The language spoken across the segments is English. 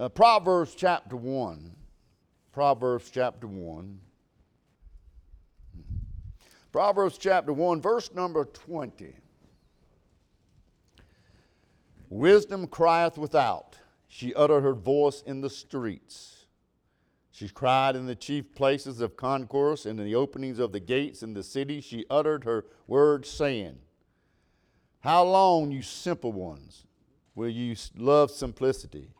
Uh, Proverbs chapter 1. Proverbs chapter 1. Proverbs chapter 1, verse number 20. Wisdom crieth without, she uttered her voice in the streets. She cried in the chief places of concourse, and in the openings of the gates in the city. She uttered her words, saying, How long, you simple ones, will you love simplicity?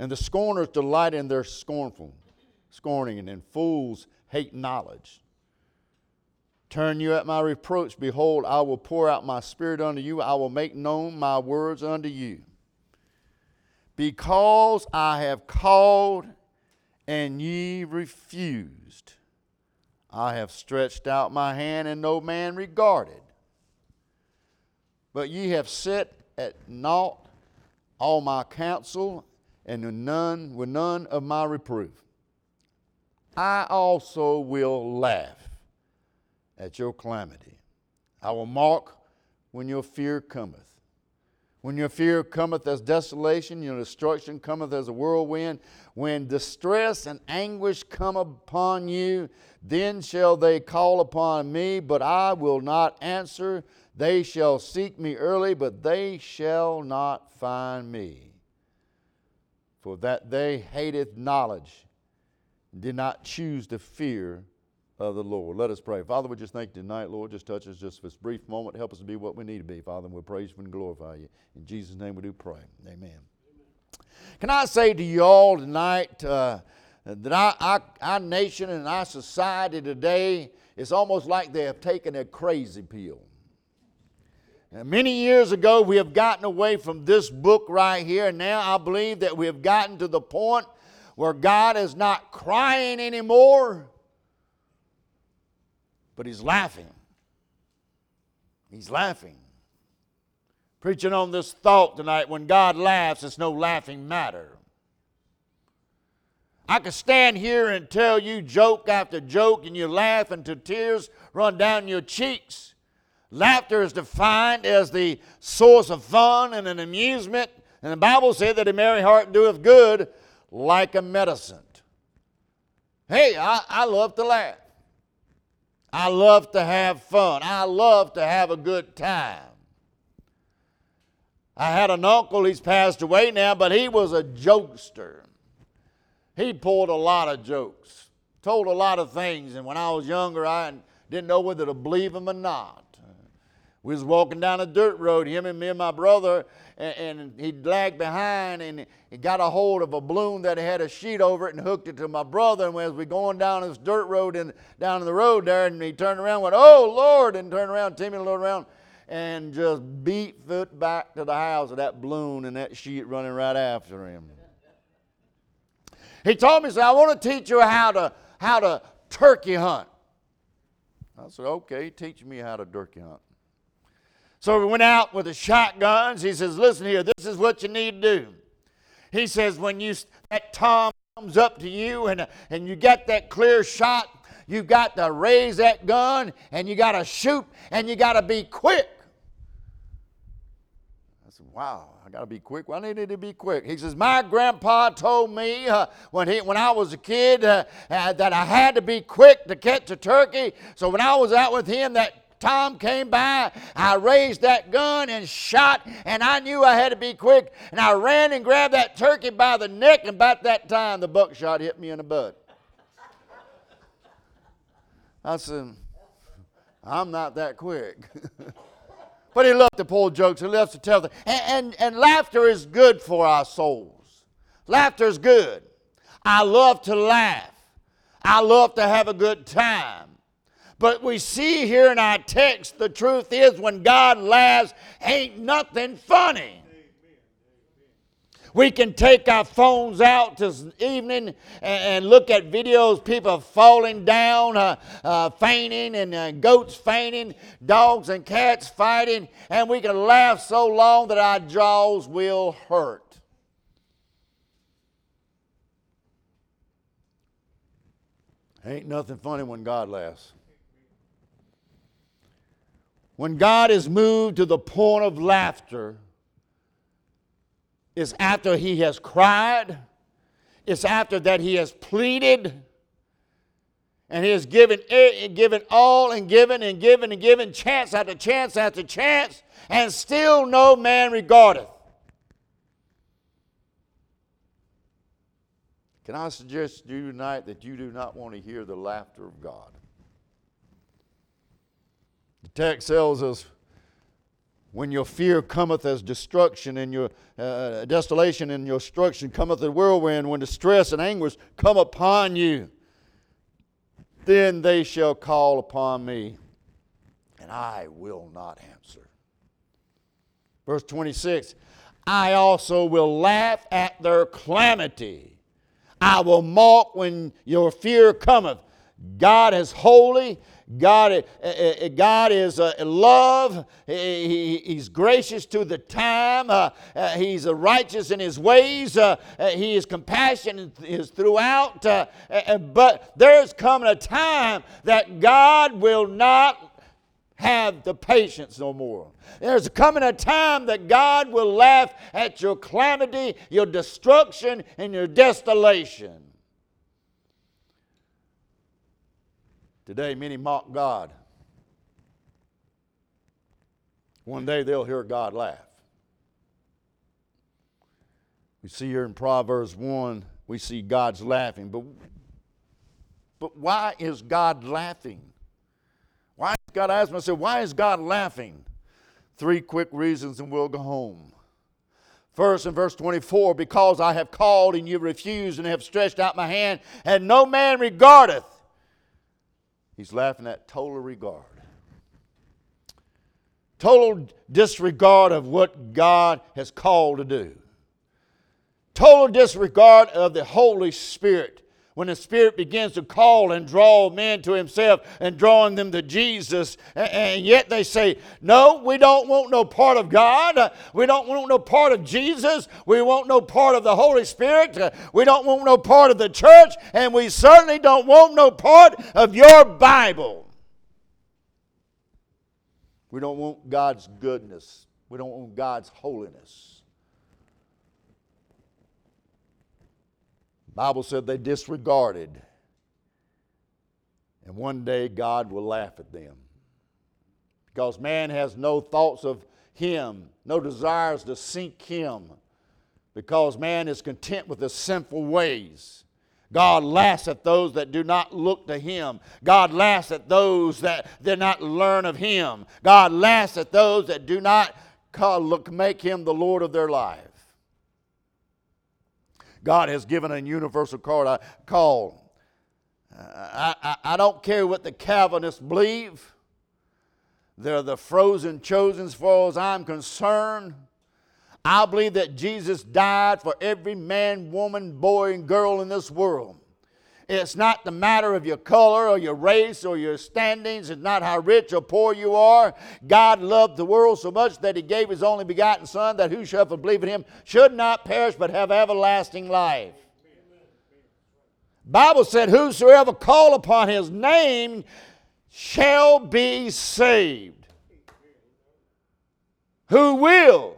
And the scorners delight in their scornful, scorning, and fools hate knowledge. Turn you at my reproach. Behold, I will pour out my spirit unto you. I will make known my words unto you. Because I have called and ye refused, I have stretched out my hand and no man regarded. But ye have set at naught all my counsel and none with none of my reproof. I also will laugh at your calamity. I will mark when your fear cometh. When your fear cometh as desolation, your destruction cometh as a whirlwind. When distress and anguish come upon you, then shall they call upon me, but I will not answer. They shall seek me early, but they shall not find me. For that they hated knowledge, did not choose the fear of the Lord. Let us pray. Father, we just thank you tonight, Lord. Just touch us just for this brief moment. Help us to be what we need to be, Father, and we'll praise you and glorify you. In Jesus' name we do pray. Amen. Amen. Can I say to you all tonight uh, that our, our, our nation and our society today is almost like they have taken a crazy pill. Many years ago, we have gotten away from this book right here, and now I believe that we have gotten to the point where God is not crying anymore but he's laughing. He's laughing. Preaching on this thought tonight when God laughs, it's no laughing matter. I could stand here and tell you joke after joke, and you laugh until tears run down your cheeks. Laughter is defined as the source of fun and an amusement, and the Bible said that a merry heart doeth good like a medicine. Hey, I, I love to laugh. I love to have fun. I love to have a good time. I had an uncle, he's passed away now, but he was a jokester. He pulled a lot of jokes, told a lot of things, and when I was younger, I didn't know whether to believe him or not. We was walking down a dirt road, him and me and my brother, and, and he lagged behind and he got a hold of a balloon that had a sheet over it and hooked it to my brother. And as we going down this dirt road and down the road there, and he turned around and went, "Oh Lord!" and turned around, Timmy looked around, and just beat foot back to the house of that balloon and that sheet running right after him. He told me, "said I want to teach you how to how to turkey hunt." I said, "Okay, teach me how to turkey hunt." So we went out with the shotguns. He says, Listen here, this is what you need to do. He says, When you that Tom comes up to you and, and you get that clear shot, you got to raise that gun and you got to shoot and you got to be quick. I said, Wow, I got to be quick. I needed to be quick. He says, My grandpa told me uh, when, he, when I was a kid uh, uh, that I had to be quick to catch a turkey. So when I was out with him, that Tom came by. I raised that gun and shot, and I knew I had to be quick. And I ran and grabbed that turkey by the neck, and about that time, the buckshot hit me in the butt. I said, I'm not that quick. but he loved to pull jokes. He loves to tell them. And, and, and laughter is good for our souls. Laughter is good. I love to laugh. I love to have a good time. But we see here in our text, the truth is when God laughs, ain't nothing funny. We can take our phones out this evening and, look at videos, people falling down, uh, uh, fainting, and uh, goats fainting, dogs and cats fighting, and we can laugh so long that our jaws will hurt. Ain't nothing funny when God laughs. When God is moved to the point of laughter, it's after he has cried, It's after that he has pleaded and he has given, given all and given and given and given chance after chance after chance, and still no man regardeth. Can I suggest to you tonight that you do not want to hear the laughter of God? The text tells us when your fear cometh as destruction and your uh, desolation and your destruction cometh a whirlwind, when distress and anguish come upon you, then they shall call upon me, and I will not answer. Verse 26 I also will laugh at their calamity. I will mock when your fear cometh. God is holy. God, uh, uh, God is uh, love. he's gracious to the time. Uh, uh, he's uh, righteous in his ways. he is compassion is throughout. but there's coming a time that God will not have the patience no more. There's coming a time that God will laugh at your calamity, your destruction, and your desolation. Today, many mock God. One day they'll hear God laugh. We see here in Proverbs 1, we see God's laughing. But, but why is God laughing? Why is God asking myself, why is God laughing? Three quick reasons and we'll go home. First, in verse 24, because I have called and you refused and have stretched out my hand, and no man regardeth. He's laughing at total regard. Total disregard of what God has called to do. Total disregard of the Holy Spirit when the Spirit begins to call and draw men to Himself and drawing them to Jesus, and, yet they say, No, we don't want no part of God. We don't want no part of Jesus. We want no part of the Holy Spirit. We don't want no part of the church, and we certainly don't want no part of your Bible. We don't want God's goodness. We don't want God's holiness. Bible said they disregarded. And one day God will laugh at them. Because man has no thoughts of him, no desires to seek him. Because man is content with his sinful ways. God laughs at those that do not look to Him. God laughs at those that do not learn of Him. God laughs at those that do not look, make Him the Lord of their life. God has given a universal call. I, I, I don't care what the Calvinists believe. They're the frozen chosen as far as I'm concerned. I believe that Jesus died for every man, woman, boy, and girl in this world. It's not the matter of your color or your race or your standings. It's not how rich or poor you are. God loved the world so much that He gave His only begotten Son, that whosoever believe in Him should not perish but have everlasting life. Bible said, Whosoever call upon His name shall be saved. Who will?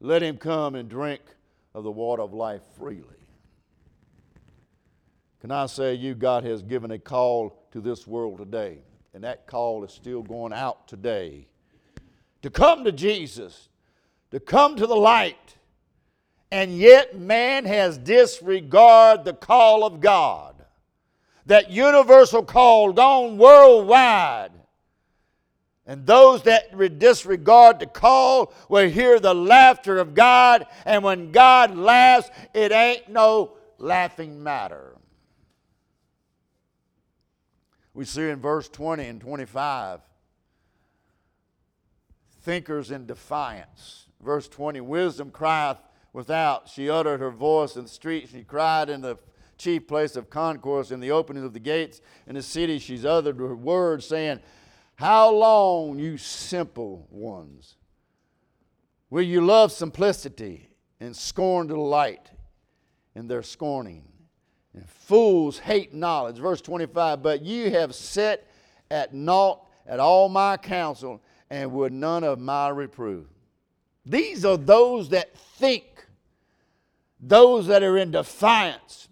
Let him come and drink of the water of life freely. Can I say you, God has given a call to this world today, and that call is still going out today. To come to Jesus, to come to the light, and yet man has disregarded the call of God. That universal call gone worldwide. And those that disregard the call will hear the laughter of God, and when God laughs, it ain't no laughing matter. We see in verse 20 and 25 thinkers in defiance. Verse 20 Wisdom crieth without. She uttered her voice in the street. She cried in the chief place of concourse, in the opening of the gates in the city. She's uttered her words, saying, How long, you simple ones, will you love simplicity and scorn delight in their scorning? And fools hate knowledge. Verse 25, but you have set at naught at all my counsel and would none of my reproof. These are those that think those that are in defiance.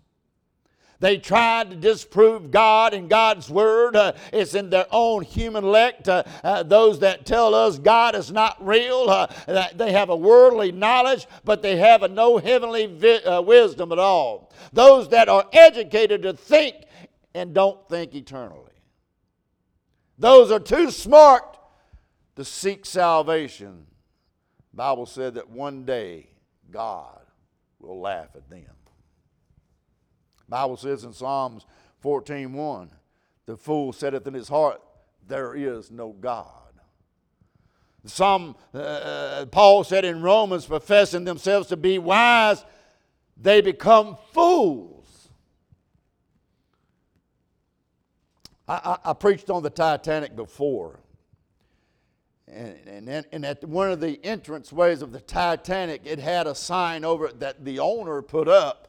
They tried to disprove God and God's word. Uh, it's in their own human elect. Uh, uh, those that tell us God is not real, uh, that they have a worldly knowledge, but they have a no heavenly vi- uh, wisdom at all. Those that are educated to think and don't think eternally. Those are too smart to seek salvation. The Bible said that one day God will laugh at them. Bible says in Psalms 14:1, the fool saith in his heart, there is no God. Some uh, uh, Paul said in Romans, professing themselves to be wise, they become fools. I, I, I preached on the Titanic before. And, and, and at one of the entrance ways of the Titanic, it had a sign over it that the owner put up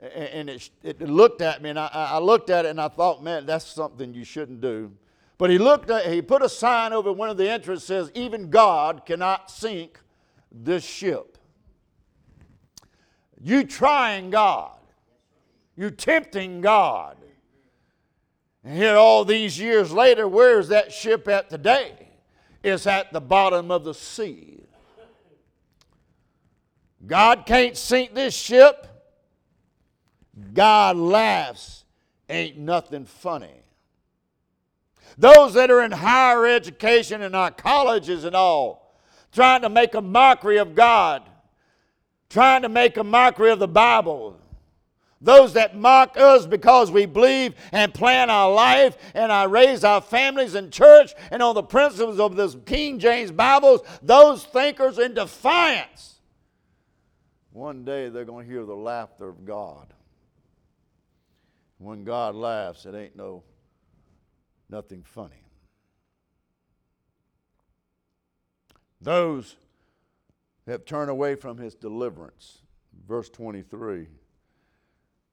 and it, it looked at me, and I, I looked at it, and I thought, man, that's something you shouldn't do. But he looked at, he put a sign over one of the entrances that says, even God cannot sink this ship. You trying God. You tempting God. And here all these years later, where is that ship at today? It's at the bottom of the sea. God can't sink this ship. God laughs, ain't nothing funny. Those that are in higher education in our colleges and all, trying to make a mockery of God, trying to make a mockery of the Bible. Those that mock us because we believe and plan our life and I raise our families in church and on the principles of this King James Bibles, those thinkers in defiance. One day they're going to hear the laughter of God. When God laughs, it ain't no nothing funny. Those have turned away from his deliverance. Verse 23.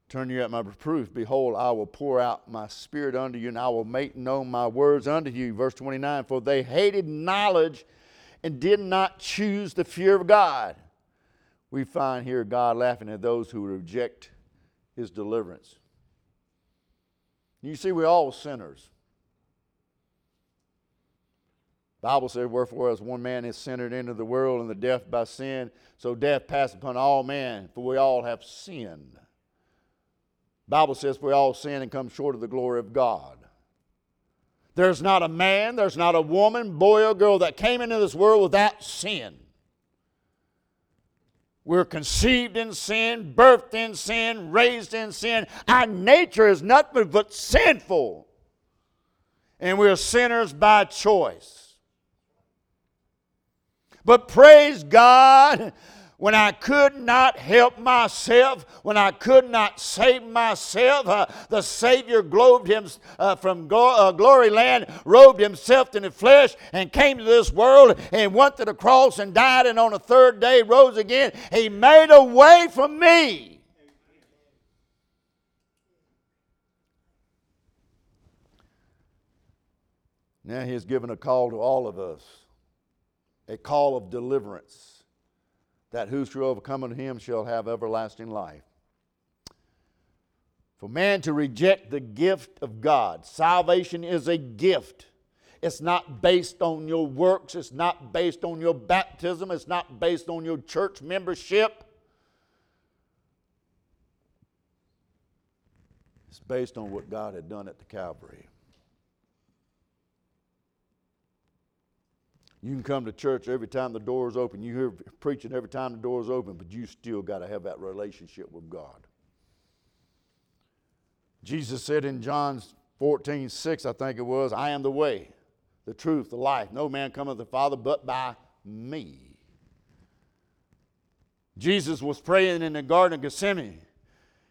Turn you at my reproof. Behold, I will pour out my spirit unto you, and I will make known my words unto you. Verse 29. For they hated knowledge and did not choose the fear of God. We find here God laughing at those who reject his deliverance. You see, we're all sinners. Bible says, Wherefore, as one man is centered into the world, and the death by sin, so death passed upon all men, for we all have sinned. Bible says, We all sin and come short of the glory of God. There's not a man, there's not a woman, boy or girl that came into this world without sin. We're conceived in sin, birthed in sin, raised in sin. Our nature is nothing but sinful. And we're sinners by choice. But praise God when I could not help myself, when I could not save myself, uh, the Savior globed him uh, from go- uh, glory land, robed himself in the flesh, and came to this world and went to the cross and died, and on the third day rose again. He made a way for me. Now he has given a call to all of us, a call of deliverance that whosoever cometh to him shall have everlasting life. For man to reject the gift of God, salvation is a gift. It's not based on your works, it's not based on your baptism, it's not based on your church membership. It's based on what God had done at the Calvary. You can come to church every time the doors open. You hear preaching every time the doors open, but you still got to have that relationship with God. Jesus said in John 14, 6, I think it was, I am the way, the truth, the life. No man cometh to the Father but by me. Jesus was praying in the Garden of Gethsemane,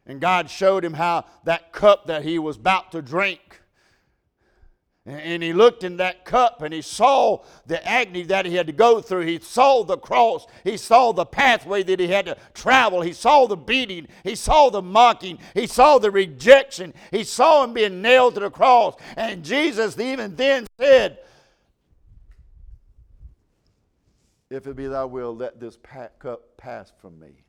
and God showed him how that cup that he was about to drink and he looked in that cup and he saw the agony that he had to go through. He saw the cross. He saw the pathway that he had to travel. He saw the beating. He saw the mocking. He saw the rejection. He saw him being nailed to the cross. And Jesus even then said, If it be thy will, let this cup pass from me.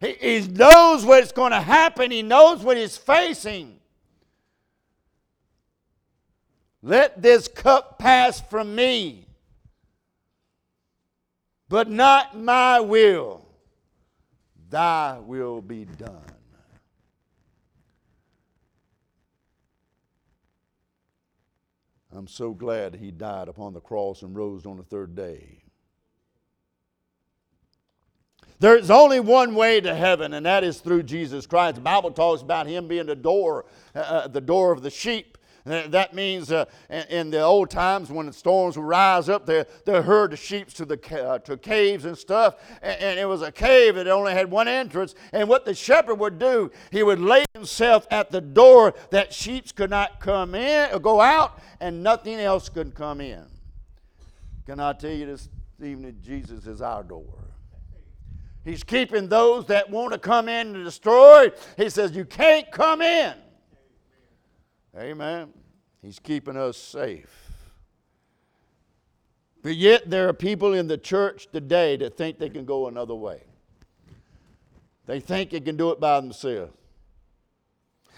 He, knows what's going to happen, he knows what he's facing. Let this cup pass from me, but not my will. Thy will be done. I'm so glad he died upon the cross and rose on the third day. There's only one way to heaven, and that is through Jesus Christ. The Bible talks about him being the door, uh, uh the door of the sheep. That means uh, in the old times when the storms would rise up, they, they herd the sheep to, the, uh, to caves and stuff. And, and, it was a cave that only had one entrance. And what the shepherd would do, he would lay himself at the door that sheep could not come in or go out, and nothing else could come in. Can I tell you this evening? Jesus is our door. He's keeping those that want to come in to destroy. He says, You can't come in. Amen. He's keeping us safe. But yet, there are people in the church today that think they can go another way. They think they can do it by themselves.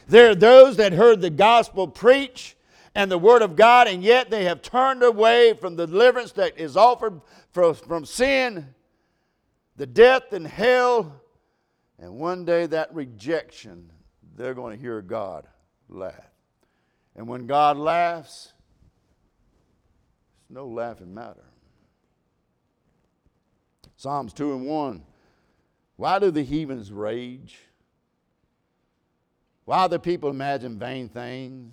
There are those that heard the gospel preach and the word of God, and yet they have turned away from the deliverance that is offered from, from sin, the death and hell, and one day that rejection, they're going to hear God laugh. And when God laughs, it's no laughing matter. Psalms 2 and 1. Why do the heathens rage? Why do the people imagine vain things?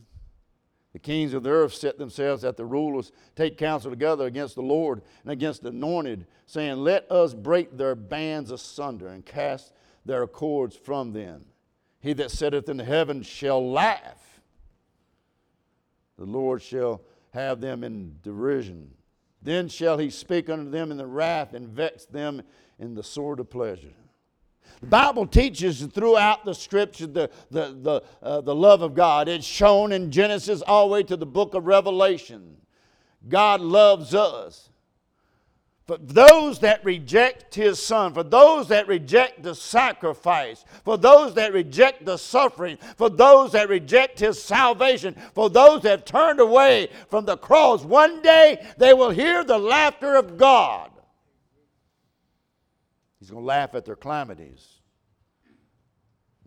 The kings of the earth set themselves at the rulers, take counsel together against the Lord and against the anointed, saying, Let us break their bands asunder and cast their cords from them. He that sitteth in the heavens shall laugh. The Lord shall have them in derision. Then shall he speak unto them in the wrath and vex them in the sword of pleasure. The Bible teaches throughout the scripture the, the, the, uh, the love of God. It's shown in Genesis all the way to the book of Revelation. God loves us. For those that reject his son, for those that reject the sacrifice, for those that reject the suffering, for those that reject his salvation, for those that have turned away from the cross, one day they will hear the laughter of God. He's going to laugh at their calamities.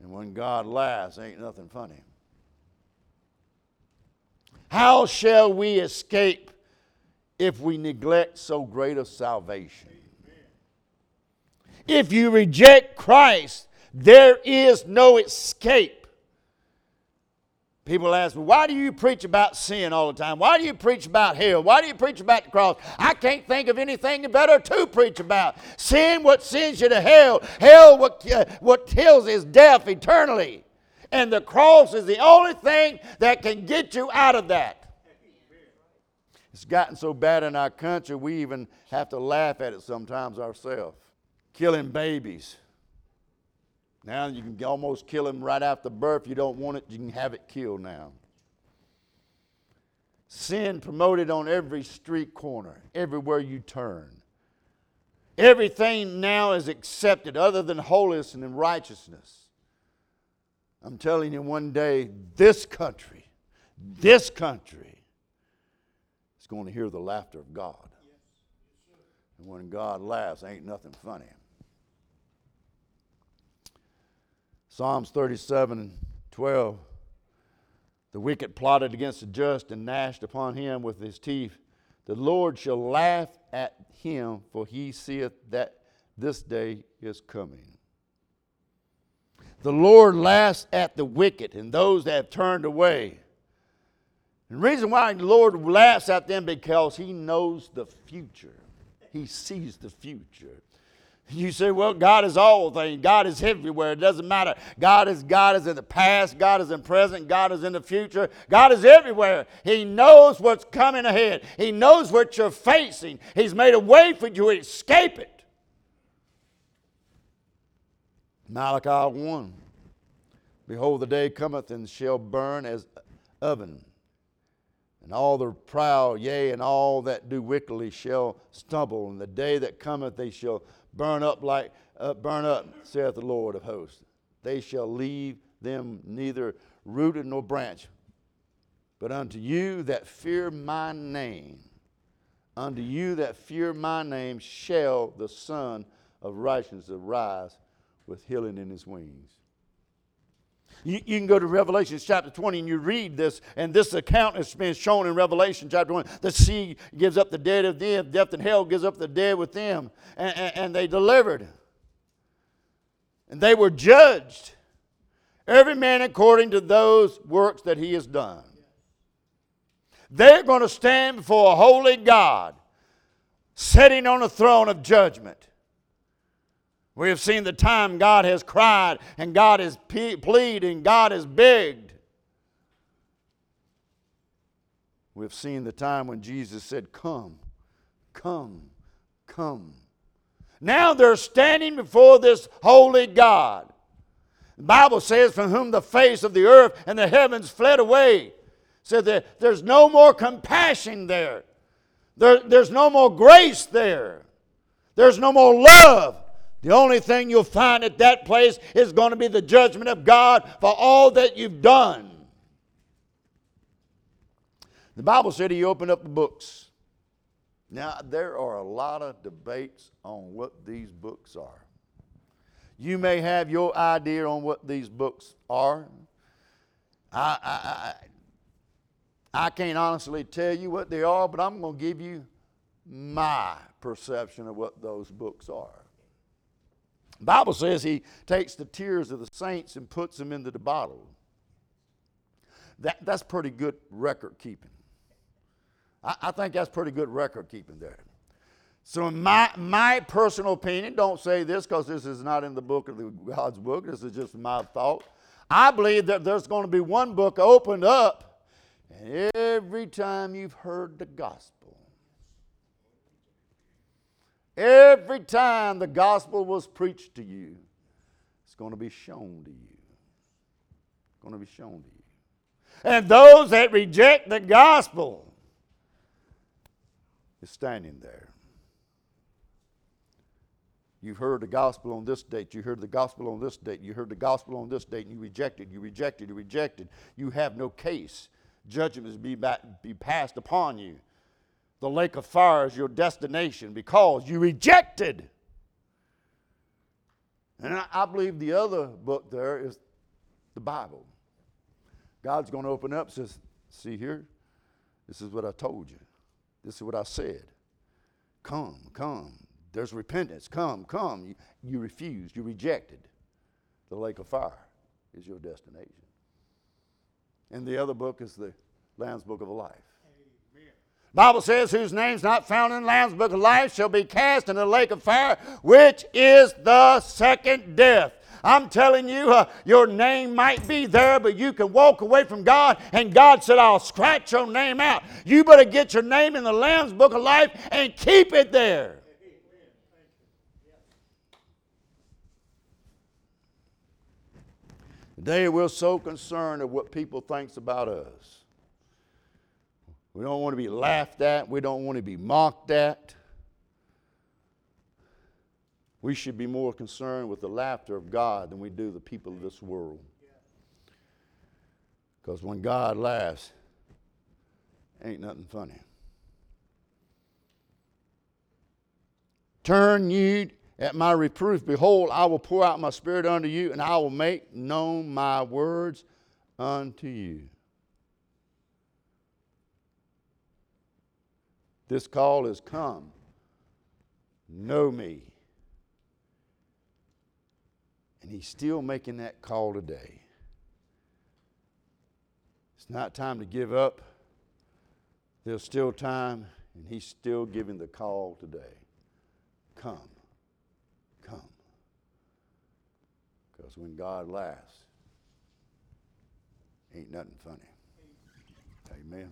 And when God laughs, ain't nothing funny. How shall we escape if we neglect so great a salvation. If you reject Christ, there is no escape. People ask me, why do you preach about sin all the time? Why do you preach about hell? Why do you preach about the cross? I can't think of anything better to preach about. Sin, what sends you to hell. Hell, what, uh, what kills is death eternally. And the cross is the only thing that can get you out of that. It's gotten so bad in our country, we even have to laugh at it sometimes ourselves. Killing babies. Now you can almost kill them right after birth. You don't want it, you can have it killed now. Sin promoted on every street corner, everywhere you turn. Everything now is accepted other than holiness and righteousness. I'm telling you, one day, this country, this country is going to hear the laughter of God. And when God laughs, ain't nothing funny. Psalms 37 12. The wicked plotted against the just and gnashed upon him with his teeth. The Lord shall laugh at him, for he seeth that this day is coming. The Lord laughs at the wicked and those that have turned away. The reason why the Lord laughs at them because He knows the future. He sees the future. You say, well, God is all things. God is everywhere. It doesn't matter. God is God is in the past. God is in present. God is in the future. God is everywhere. He knows what's coming ahead. He knows what you're facing. He's made a way for you to escape it. Malachi 1. Behold, the day cometh and shall burn as oven and all the proud, yea, and all that do wickedly shall stumble. And the day that cometh, they shall burn up like uh, burn up, saith the Lord of hosts. They shall leave them neither rooted nor branch. But unto you that fear my name, unto you that fear my name shall the Son of righteousness arise with healing in his wings. You, you, can go to Revelation chapter 20 and you read this, and this account has been shown in Revelation chapter 1. The sea gives up the dead of them, death and hell gives up the dead with them, and, and, and they delivered. And they were judged, every man according to those works that he has done. They're going to stand before a holy God, sitting on a throne of judgment. We have seen the time God has cried and God has pleaded and God has begged. We've seen the time when Jesus said, Come, come, come. Now they're standing before this holy God. The Bible says, From whom the face of the earth and the heavens fled away. So that there's no more compassion there. there. There's no more grace there. There's no more love. The only thing you'll find at that place is going to be the judgment of God for all that you've done. The Bible said he opened up the books. Now, there are a lot of debates on what these books are. You may have your idea on what these books are. I, I, I, I can't honestly tell you what they are, but I'm going to give you my perception of what those books are. Bible says he takes the tears of the saints and puts them into the bottle. That, that's pretty good record keeping. I, I think that's pretty good record keeping there. So, in my, my personal opinion, don't say this because this is not in the book of the, God's book, this is just my thought. I believe that there's going to be one book opened up, and every time you've heard the gospel, Every time the gospel was preached to you, it's going to be shown to you. It's going to be shown to you. And those that reject the gospel is standing there. You've heard the gospel on this date. You heard the gospel on this date. You heard the gospel on this date, and you rejected. You rejected. You rejected. You have no case. Judgment is be, be passed upon you the lake of fire is your destination because you rejected. And I, I believe the other book there is the Bible. God's going to open up says, see here, this is what I told you. This is what I said. Come, come. There's repentance. Come, come. You, you refused. You rejected. The lake of fire is your destination. And the other book is the Lamb's Book of Life. Bible says, whose name's not found in the Lamb's book of life shall be cast in the lake of fire, which is the second death. I'm telling you, uh, your name might be there, but you can walk away from God, and God said, I'll scratch your name out. You better get your name in the Lamb's book of life and keep it there. Today we're so concerned of what people thinks about us. We don't want to be laughed at. We don't want to be mocked at. We should be more concerned with the laughter of God than we do the people of this world. Because when God laughs, ain't nothing funny. Turn ye at my reproof. Behold, I will pour out my spirit unto you, and I will make known my words unto you. This call has come. Know me. And he's still making that call today. It's not time to give up. There's still time, and he's still giving the call today. Come. Come. Because when God laughs, ain't nothing funny. Amen.